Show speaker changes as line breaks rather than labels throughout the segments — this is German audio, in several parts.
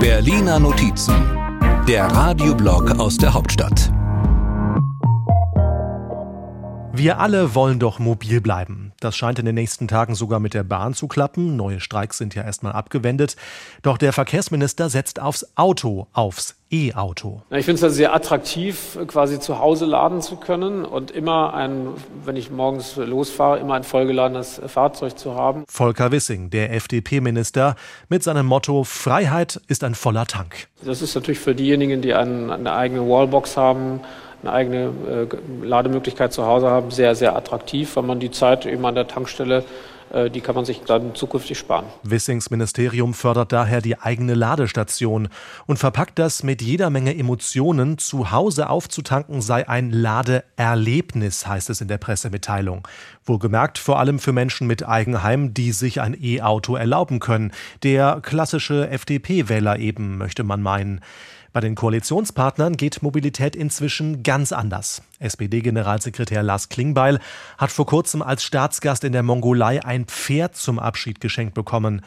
Berliner Notizen, der Radioblog aus der Hauptstadt.
Wir alle wollen doch mobil bleiben. Das scheint in den nächsten Tagen sogar mit der Bahn zu klappen. Neue Streiks sind ja erstmal abgewendet. Doch der Verkehrsminister setzt aufs Auto, aufs E-Auto.
Ich finde es also sehr attraktiv, quasi zu Hause laden zu können und immer ein, wenn ich morgens losfahre, immer ein vollgeladenes Fahrzeug zu haben.
Volker Wissing, der FDP-Minister, mit seinem Motto Freiheit ist ein voller Tank.
Das ist natürlich für diejenigen, die einen, eine eigene Wallbox haben, eine eigene äh, Lademöglichkeit zu Hause haben, sehr, sehr attraktiv, weil man die Zeit eben an der Tankstelle äh, die kann man sich dann zukünftig sparen.
Wissings Ministerium fördert daher die eigene Ladestation und verpackt das mit jeder Menge Emotionen. Zu Hause aufzutanken sei ein Ladeerlebnis, heißt es in der Pressemitteilung. Wohlgemerkt vor allem für Menschen mit Eigenheim, die sich ein E-Auto erlauben können. Der klassische FDP-Wähler eben, möchte man meinen. Bei den Koalitionspartnern geht Mobilität inzwischen ganz anders. SPD-Generalsekretär Lars Klingbeil hat vor kurzem als Staatsgast in der Mongolei ein Pferd zum Abschied geschenkt bekommen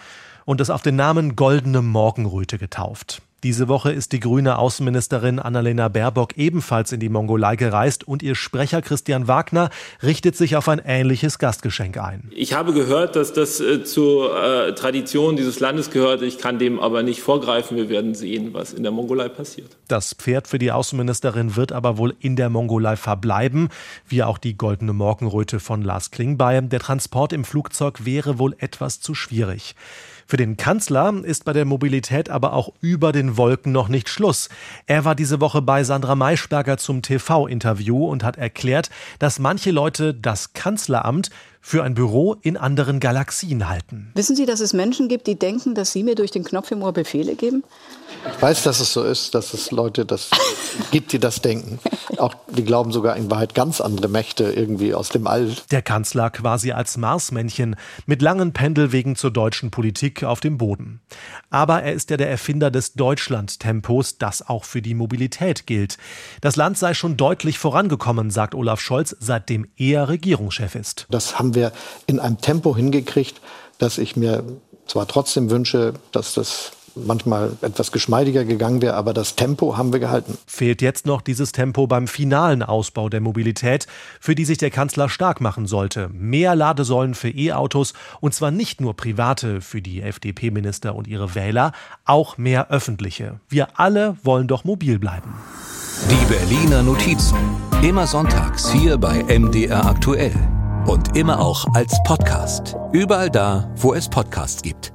und es auf den Namen Goldene Morgenröte getauft. Diese Woche ist die grüne Außenministerin Annalena Baerbock ebenfalls in die Mongolei gereist und ihr Sprecher Christian Wagner richtet sich auf ein ähnliches Gastgeschenk ein.
Ich habe gehört, dass das äh, zur äh, Tradition dieses Landes gehört. Ich kann dem aber nicht vorgreifen. Wir werden sehen, was in der Mongolei passiert.
Das Pferd für die Außenministerin wird aber wohl in der Mongolei verbleiben, wie auch die goldene Morgenröte von Lars Klingbeil. Der Transport im Flugzeug wäre wohl etwas zu schwierig. Für den Kanzler ist bei der Mobilität aber auch über den Wolken noch nicht Schluss. Er war diese Woche bei Sandra Maischberger zum TV-Interview und hat erklärt, dass manche Leute das Kanzleramt für ein Büro in anderen Galaxien halten.
Wissen Sie, dass es Menschen gibt, die denken, dass Sie mir durch den Knopf im Ohr Befehle geben?
Ich weiß, dass es so ist, dass es Leute das gibt, die das denken. Auch die glauben sogar in Wahrheit ganz andere Mächte irgendwie aus dem All.
Der Kanzler quasi als Marsmännchen mit langen Pendelwegen zur deutschen Politik auf dem Boden. Aber er ist ja der Erfinder des Deutschland-Tempos, das auch für die Mobilität gilt. Das Land sei schon deutlich vorangekommen, sagt Olaf Scholz, seitdem er Regierungschef ist.
Das haben haben wir in einem Tempo hingekriegt, dass ich mir zwar trotzdem wünsche, dass das manchmal etwas geschmeidiger gegangen wäre, aber das Tempo haben wir gehalten.
Fehlt jetzt noch dieses Tempo beim finalen Ausbau der Mobilität, für die sich der Kanzler stark machen sollte. Mehr Ladesäulen für E-Autos und zwar nicht nur private für die FDP-Minister und ihre Wähler, auch mehr öffentliche. Wir alle wollen doch mobil bleiben.
Die Berliner Notizen. Immer sonntags hier bei MDR aktuell. Und immer auch als Podcast. Überall da, wo es Podcasts gibt.